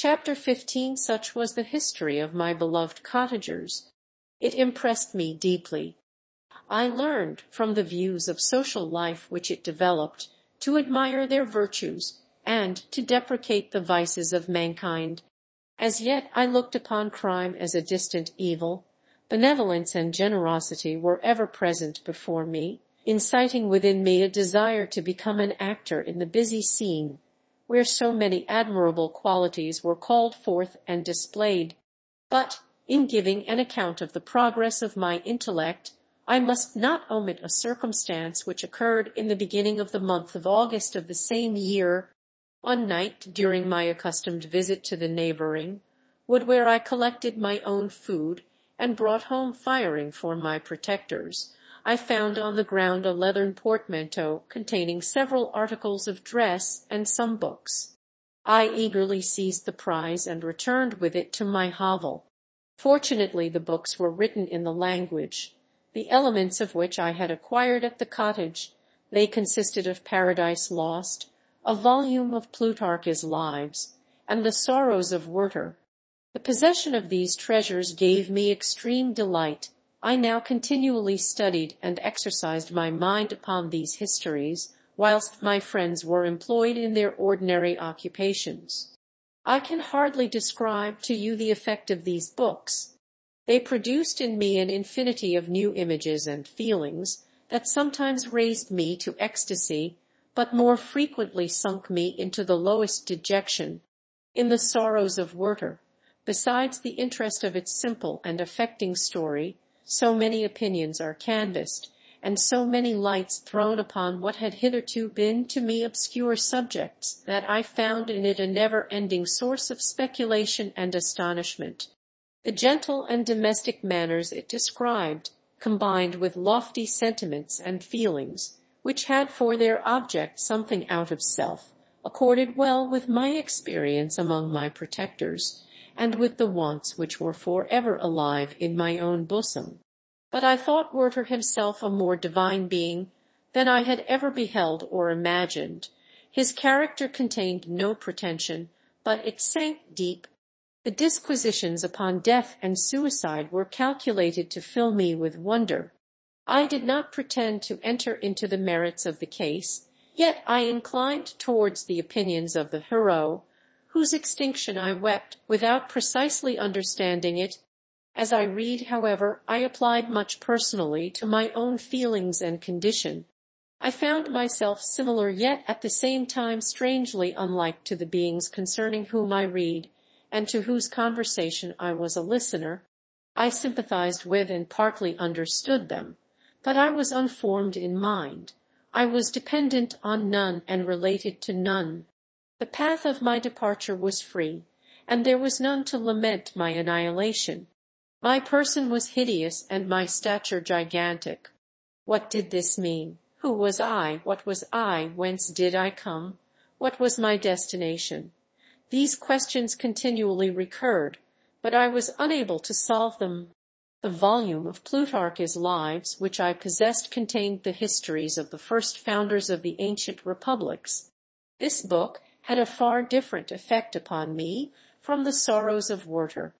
Chapter 15 Such was the history of my beloved cottagers. It impressed me deeply. I learned, from the views of social life which it developed, to admire their virtues and to deprecate the vices of mankind. As yet I looked upon crime as a distant evil. Benevolence and generosity were ever present before me, inciting within me a desire to become an actor in the busy scene where so many admirable qualities were called forth and displayed. But in giving an account of the progress of my intellect, I must not omit a circumstance which occurred in the beginning of the month of August of the same year. One night, during my accustomed visit to the neighbouring wood where I collected my own food and brought home firing for my protectors, I found on the ground a leathern portmanteau containing several articles of dress and some books. I eagerly seized the prize and returned with it to my hovel. Fortunately the books were written in the language, the elements of which I had acquired at the cottage. They consisted of Paradise Lost, a volume of Plutarch's Lives, and the Sorrows of Werter. The possession of these treasures gave me extreme delight I now continually studied and exercised my mind upon these histories, whilst my friends were employed in their ordinary occupations. I can hardly describe to you the effect of these books. They produced in me an infinity of new images and feelings that sometimes raised me to ecstasy, but more frequently sunk me into the lowest dejection. In the sorrows of Werter, besides the interest of its simple and affecting story, so many opinions are canvassed, and so many lights thrown upon what had hitherto been to me obscure subjects, that I found in it a never-ending source of speculation and astonishment. The gentle and domestic manners it described, combined with lofty sentiments and feelings, which had for their object something out of self, accorded well with my experience among my protectors, and with the wants which were for ever alive in my own bosom. But I thought Werter himself a more divine being than I had ever beheld or imagined. His character contained no pretension, but it sank deep. The disquisitions upon death and suicide were calculated to fill me with wonder. I did not pretend to enter into the merits of the case, yet I inclined towards the opinions of the hero whose extinction I wept without precisely understanding it. As I read, however, I applied much personally to my own feelings and condition. I found myself similar yet at the same time strangely unlike to the beings concerning whom I read, and to whose conversation I was a listener. I sympathized with and partly understood them, but I was unformed in mind. I was dependent on none and related to none. The path of my departure was free, and there was none to lament my annihilation. My person was hideous and my stature gigantic. What did this mean? Who was I? What was I? Whence did I come? What was my destination? These questions continually recurred, but I was unable to solve them. The volume of Plutarch's Lives which I possessed contained the histories of the first founders of the ancient republics. This book had a far different effect upon me from the sorrows of Werter.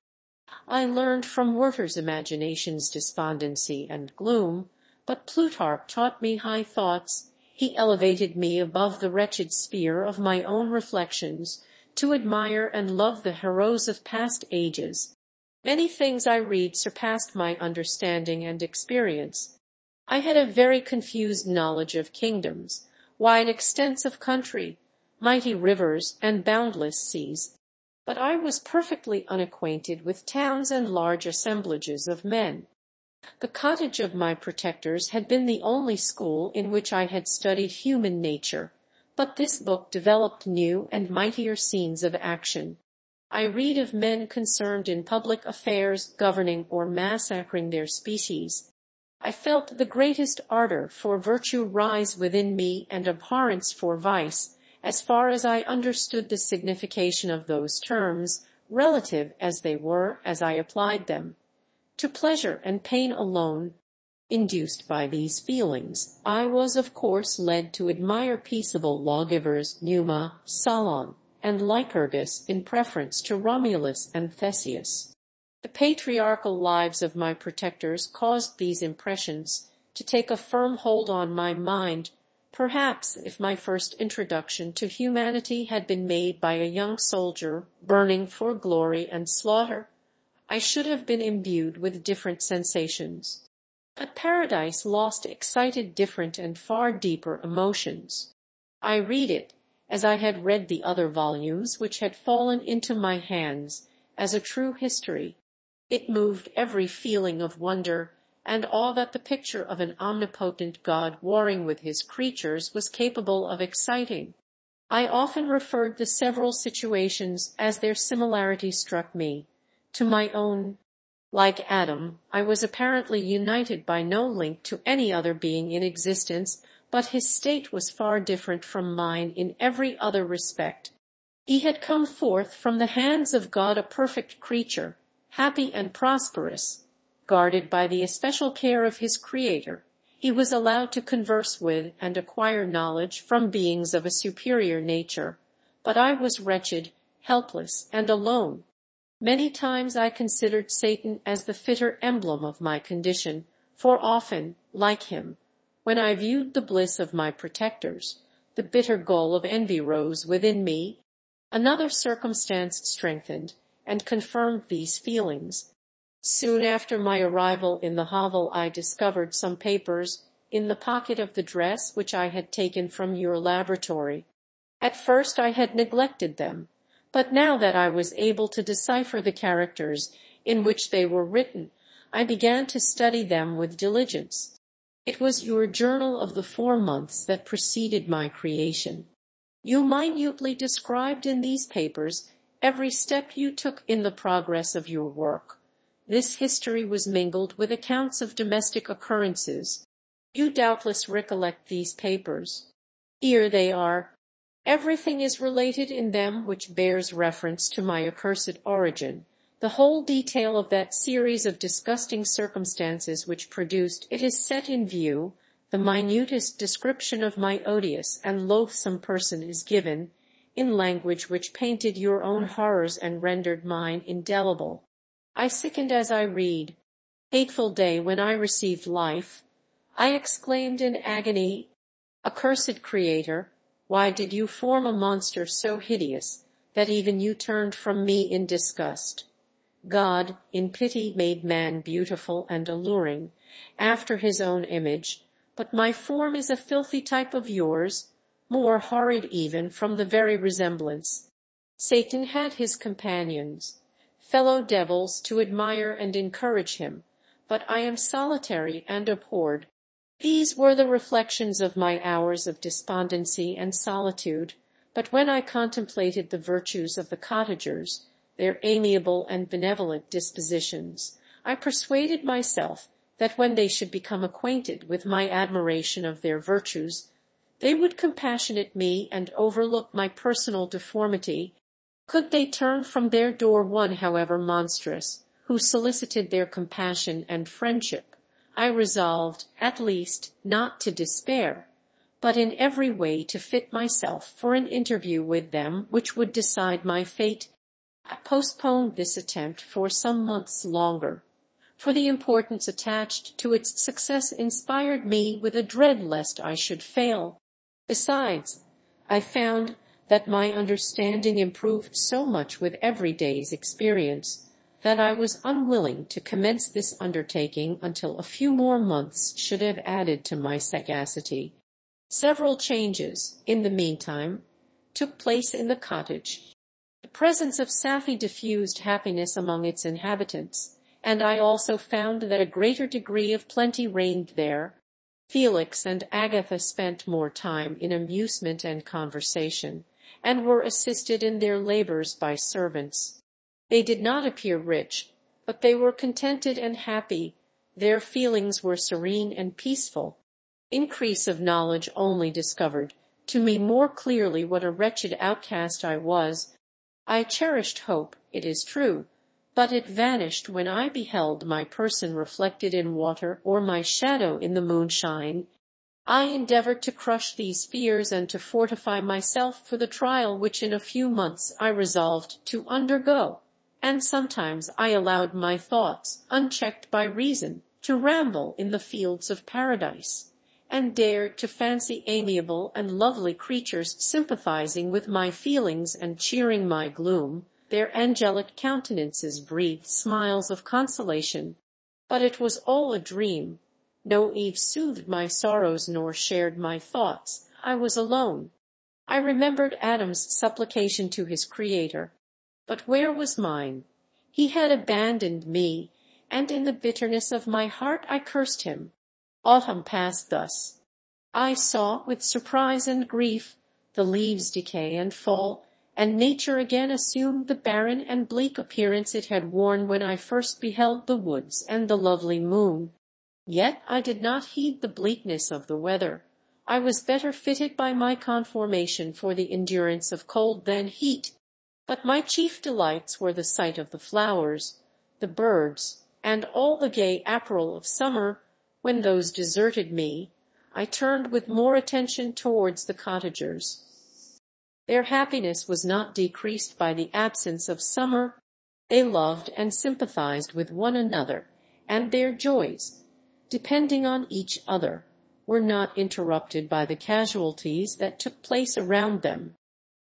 I learned from Werter's imagination's despondency and gloom, but Plutarch taught me high thoughts. He elevated me above the wretched sphere of my own reflections to admire and love the heroes of past ages. Many things I read surpassed my understanding and experience. I had a very confused knowledge of kingdoms, wide extents of country, mighty rivers, and boundless seas, but I was perfectly unacquainted with towns and large assemblages of men. The cottage of my protectors had been the only school in which I had studied human nature, but this book developed new and mightier scenes of action. I read of men concerned in public affairs, governing or massacring their species. I felt the greatest ardor for virtue rise within me and abhorrence for vice, as far as I understood the signification of those terms, relative as they were as I applied them. To pleasure and pain alone, induced by these feelings, I was of course led to admire peaceable lawgivers, Numa, Solon, and Lycurgus in preference to Romulus and Theseus. The patriarchal lives of my protectors caused these impressions to take a firm hold on my mind Perhaps if my first introduction to humanity had been made by a young soldier burning for glory and slaughter, I should have been imbued with different sensations. But Paradise Lost excited different and far deeper emotions. I read it, as I had read the other volumes which had fallen into my hands, as a true history. It moved every feeling of wonder and all that the picture of an omnipotent God warring with his creatures was capable of exciting. I often referred the several situations as their similarity struck me, to my own. Like Adam, I was apparently united by no link to any other being in existence, but his state was far different from mine in every other respect. He had come forth from the hands of God a perfect creature, happy and prosperous, guarded by the especial care of his Creator, he was allowed to converse with and acquire knowledge from beings of a superior nature, but I was wretched, helpless, and alone. Many times I considered Satan as the fitter emblem of my condition, for often, like him, when I viewed the bliss of my protectors, the bitter gall of envy rose within me. Another circumstance strengthened and confirmed these feelings. Soon after my arrival in the hovel I discovered some papers in the pocket of the dress which I had taken from your laboratory. At first I had neglected them, but now that I was able to decipher the characters in which they were written, I began to study them with diligence. It was your journal of the four months that preceded my creation. You minutely described in these papers every step you took in the progress of your work. This history was mingled with accounts of domestic occurrences. You doubtless recollect these papers. Here they are. Everything is related in them which bears reference to my accursed origin. The whole detail of that series of disgusting circumstances which produced it is set in view, the minutest description of my odious and loathsome person is given, in language which painted your own horrors and rendered mine indelible. I sickened as I read. Hateful day when I received life! I exclaimed in agony, Accursed Creator, why did you form a monster so hideous that even you turned from me in disgust? God, in pity, made man beautiful and alluring, after his own image, but my form is a filthy type of yours, more horrid even from the very resemblance. Satan had his companions fellow devils to admire and encourage him, but I am solitary and abhorred. These were the reflections of my hours of despondency and solitude, but when I contemplated the virtues of the cottagers, their amiable and benevolent dispositions, I persuaded myself that when they should become acquainted with my admiration of their virtues, they would compassionate me and overlook my personal deformity could they turn from their door one, however monstrous, who solicited their compassion and friendship, I resolved, at least, not to despair, but in every way to fit myself for an interview with them which would decide my fate. I postponed this attempt for some months longer, for the importance attached to its success inspired me with a dread lest I should fail. Besides, I found that my understanding improved so much with every day's experience that I was unwilling to commence this undertaking until a few more months should have added to my sagacity. Several changes, in the meantime, took place in the cottage. The presence of Safie diffused happiness among its inhabitants, and I also found that a greater degree of plenty reigned there. Felix and Agatha spent more time in amusement and conversation, and were assisted in their labours by servants. They did not appear rich, but they were contented and happy, their feelings were serene and peaceful. Increase of knowledge only discovered to me more clearly what a wretched outcast I was. I cherished hope, it is true, but it vanished when I beheld my person reflected in water or my shadow in the moonshine. I endeavoured to crush these fears and to fortify myself for the trial which in a few months I resolved to undergo, and sometimes I allowed my thoughts, unchecked by reason, to ramble in the fields of paradise, and dared to fancy amiable and lovely creatures sympathizing with my feelings and cheering my gloom, their angelic countenances breathed smiles of consolation, but it was all a dream, no Eve soothed my sorrows nor shared my thoughts, I was alone. I remembered Adam's supplication to his Creator, but where was mine? He had abandoned me, and in the bitterness of my heart I cursed him. Autumn passed thus. I saw, with surprise and grief, the leaves decay and fall, and nature again assumed the barren and bleak appearance it had worn when I first beheld the woods and the lovely moon. Yet I did not heed the bleakness of the weather. I was better fitted by my conformation for the endurance of cold than heat, but my chief delights were the sight of the flowers, the birds, and all the gay apparel of summer. When those deserted me, I turned with more attention towards the cottagers. Their happiness was not decreased by the absence of summer. They loved and sympathized with one another, and their joys, depending on each other, were not interrupted by the casualties that took place around them.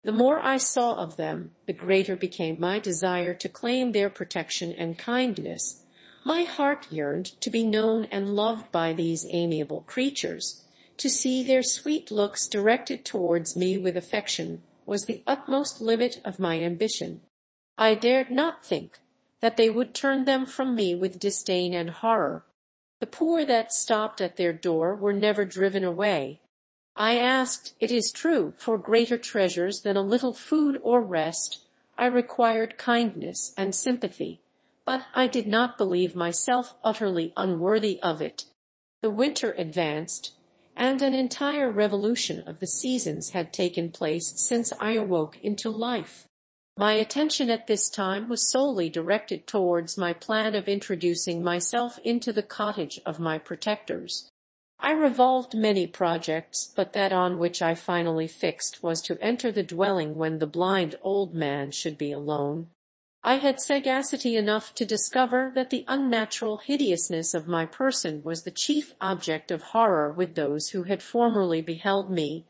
The more I saw of them, the greater became my desire to claim their protection and kindness. My heart yearned to be known and loved by these amiable creatures. To see their sweet looks directed towards me with affection was the utmost limit of my ambition. I dared not think that they would turn them from me with disdain and horror. The poor that stopped at their door were never driven away. I asked, it is true, for greater treasures than a little food or rest. I required kindness and sympathy, but I did not believe myself utterly unworthy of it. The winter advanced, and an entire revolution of the seasons had taken place since I awoke into life. My attention at this time was solely directed towards my plan of introducing myself into the cottage of my protectors. I revolved many projects, but that on which I finally fixed was to enter the dwelling when the blind old man should be alone. I had sagacity enough to discover that the unnatural hideousness of my person was the chief object of horror with those who had formerly beheld me.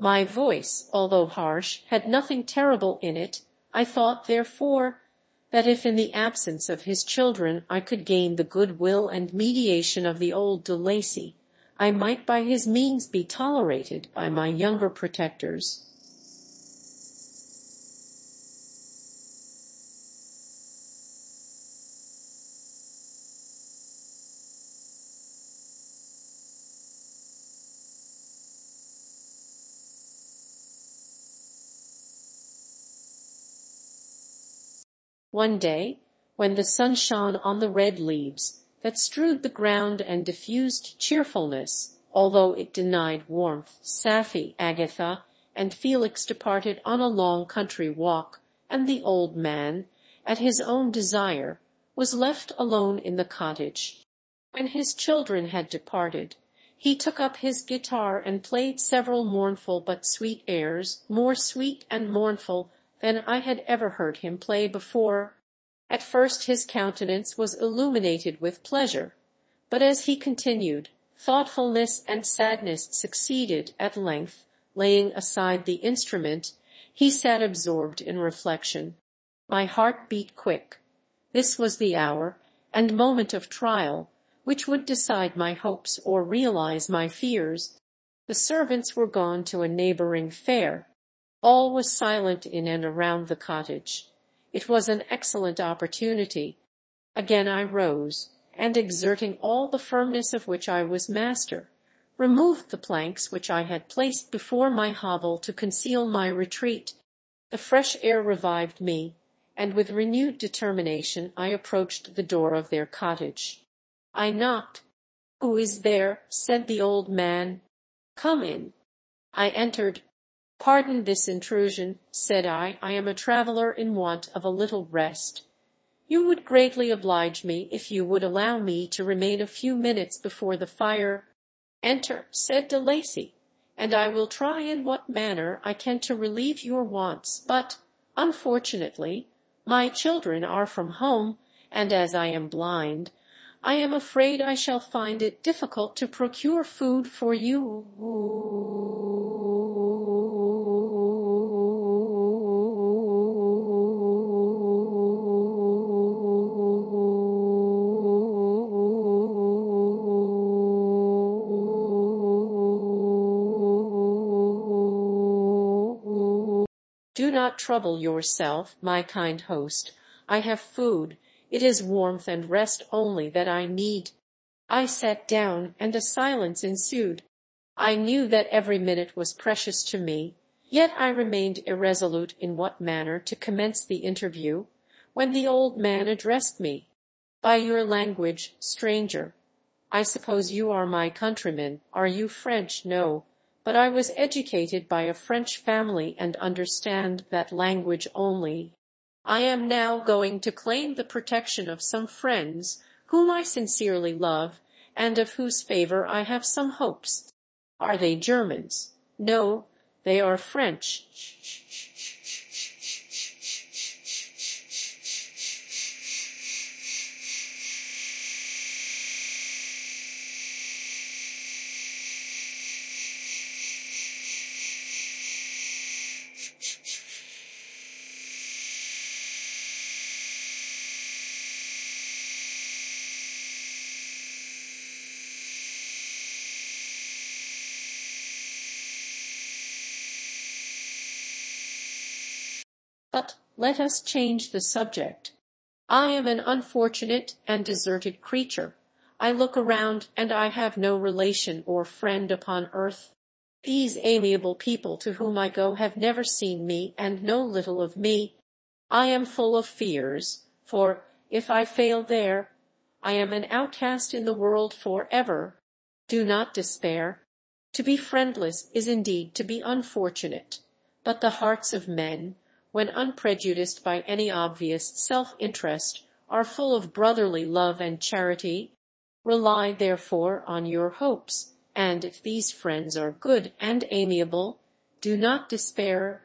My voice, although harsh, had nothing terrible in it. I thought, therefore, that if in the absence of his children I could gain the good will and mediation of the old De Lacey, I might by his means be tolerated by my younger protectors. One day, when the sun shone on the red leaves that strewed the ground and diffused cheerfulness, although it denied warmth, Safie, Agatha, and Felix departed on a long country walk, and the old man, at his own desire, was left alone in the cottage. When his children had departed, he took up his guitar and played several mournful but sweet airs, more sweet and mournful than I had ever heard him play before. At first his countenance was illuminated with pleasure, but as he continued, thoughtfulness and sadness succeeded at length, laying aside the instrument, he sat absorbed in reflection. My heart beat quick. This was the hour and moment of trial which would decide my hopes or realize my fears. The servants were gone to a neighbouring fair, all was silent in and around the cottage. It was an excellent opportunity. Again I rose, and exerting all the firmness of which I was master, removed the planks which I had placed before my hovel to conceal my retreat. The fresh air revived me, and with renewed determination I approached the door of their cottage. I knocked. Who is there? said the old man. Come in. I entered, Pardon this intrusion, said I, I am a traveller in want of a little rest. You would greatly oblige me if you would allow me to remain a few minutes before the fire. Enter, said De Lacey, and I will try in what manner I can to relieve your wants, but, unfortunately, my children are from home, and as I am blind, I am afraid I shall find it difficult to procure food for you. Not trouble yourself, my kind host. I have food. It is warmth and rest only that I need. I sat down, and a silence ensued. I knew that every minute was precious to me, yet I remained irresolute in what manner to commence the interview, when the old man addressed me. By your language, stranger. I suppose you are my countryman. Are you French? No but I was educated by a French family and understand that language only. I am now going to claim the protection of some friends whom I sincerely love and of whose favor I have some hopes. Are they Germans? No, they are French. But let us change the subject. I am an unfortunate and deserted creature. I look around, and I have no relation or friend upon earth. These amiable people to whom I go have never seen me and know little of me. I am full of fears, for, if I fail there, I am an outcast in the world for ever. Do not despair. To be friendless is indeed to be unfortunate, but the hearts of men when unprejudiced by any obvious self-interest, are full of brotherly love and charity. Rely, therefore, on your hopes, and if these friends are good and amiable, do not despair.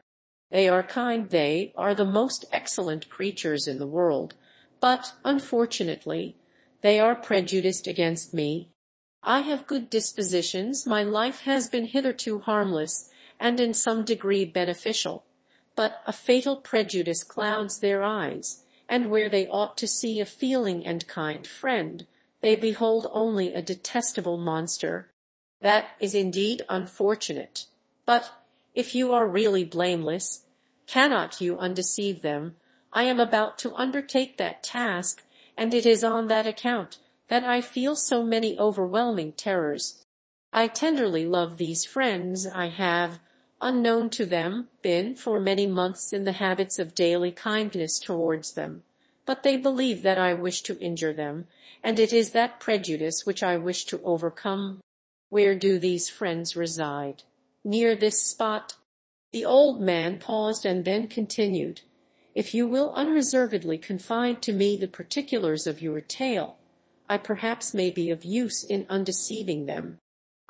They are kind, they are the most excellent creatures in the world, but, unfortunately, they are prejudiced against me. I have good dispositions, my life has been hitherto harmless, and in some degree beneficial but a fatal prejudice clouds their eyes, and where they ought to see a feeling and kind friend, they behold only a detestable monster. That is indeed unfortunate. But if you are really blameless, cannot you undeceive them? I am about to undertake that task, and it is on that account that I feel so many overwhelming terrors. I tenderly love these friends I have, unknown to them, been for many months in the habits of daily kindness towards them. But they believe that I wish to injure them, and it is that prejudice which I wish to overcome. Where do these friends reside? Near this spot? The old man paused and then continued, If you will unreservedly confide to me the particulars of your tale, I perhaps may be of use in undeceiving them.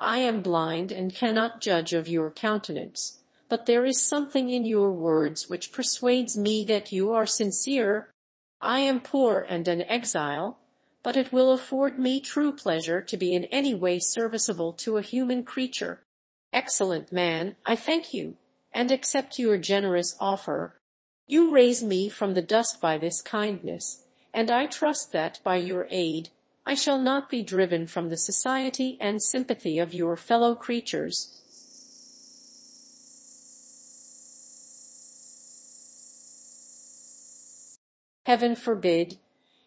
I am blind and cannot judge of your countenance, but there is something in your words which persuades me that you are sincere. I am poor and an exile, but it will afford me true pleasure to be in any way serviceable to a human creature. Excellent man, I thank you, and accept your generous offer. You raise me from the dust by this kindness, and I trust that, by your aid, I shall not be driven from the society and sympathy of your fellow creatures. Heaven forbid,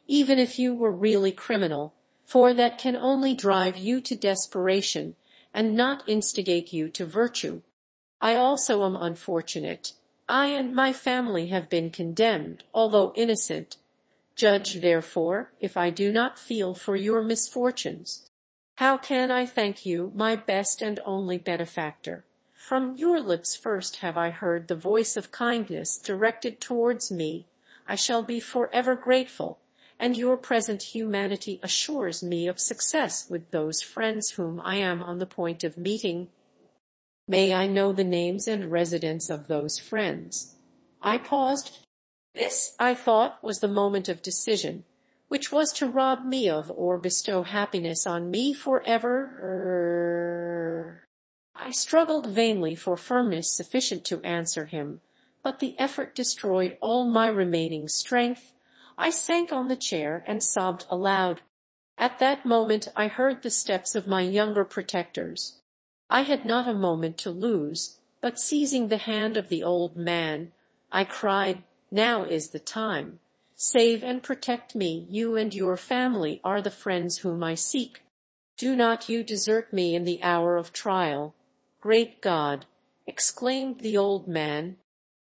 even if you were really criminal, for that can only drive you to desperation and not instigate you to virtue. I also am unfortunate. I and my family have been condemned, although innocent, Judge, therefore, if I do not feel for your misfortunes. How can I thank you, my best and only benefactor? From your lips first have I heard the voice of kindness directed towards me. I shall be for ever grateful, and your present humanity assures me of success with those friends whom I am on the point of meeting. May I know the names and residence of those friends? I paused. This, I thought, was the moment of decision, which was to rob me of or bestow happiness on me for ever. I struggled vainly for firmness sufficient to answer him, but the effort destroyed all my remaining strength. I sank on the chair and sobbed aloud. At that moment I heard the steps of my younger protectors. I had not a moment to lose, but seizing the hand of the old man, I cried, now is the time. Save and protect me, you and your family are the friends whom I seek. Do not you desert me in the hour of trial. Great God! exclaimed the old man.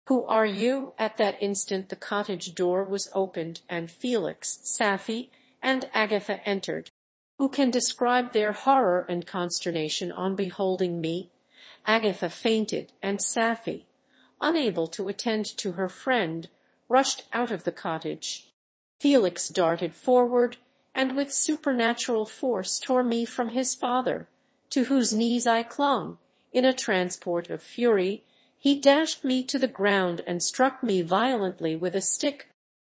Who are you? At that instant the cottage door was opened, and Felix, Safie, and Agatha entered. Who can describe their horror and consternation on beholding me? Agatha fainted, and Safie, unable to attend to her friend, rushed out of the cottage. Felix darted forward, and with supernatural force tore me from his father, to whose knees I clung. In a transport of fury, he dashed me to the ground and struck me violently with a stick.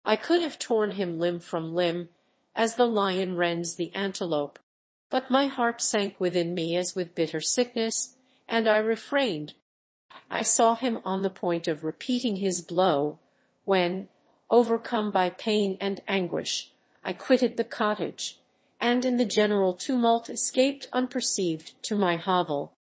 I could have torn him limb from limb, as the lion rends the antelope. But my heart sank within me as with bitter sickness, and I refrained. I saw him on the point of repeating his blow, when, overcome by pain and anguish, I quitted the cottage, and in the general tumult escaped unperceived to my hovel.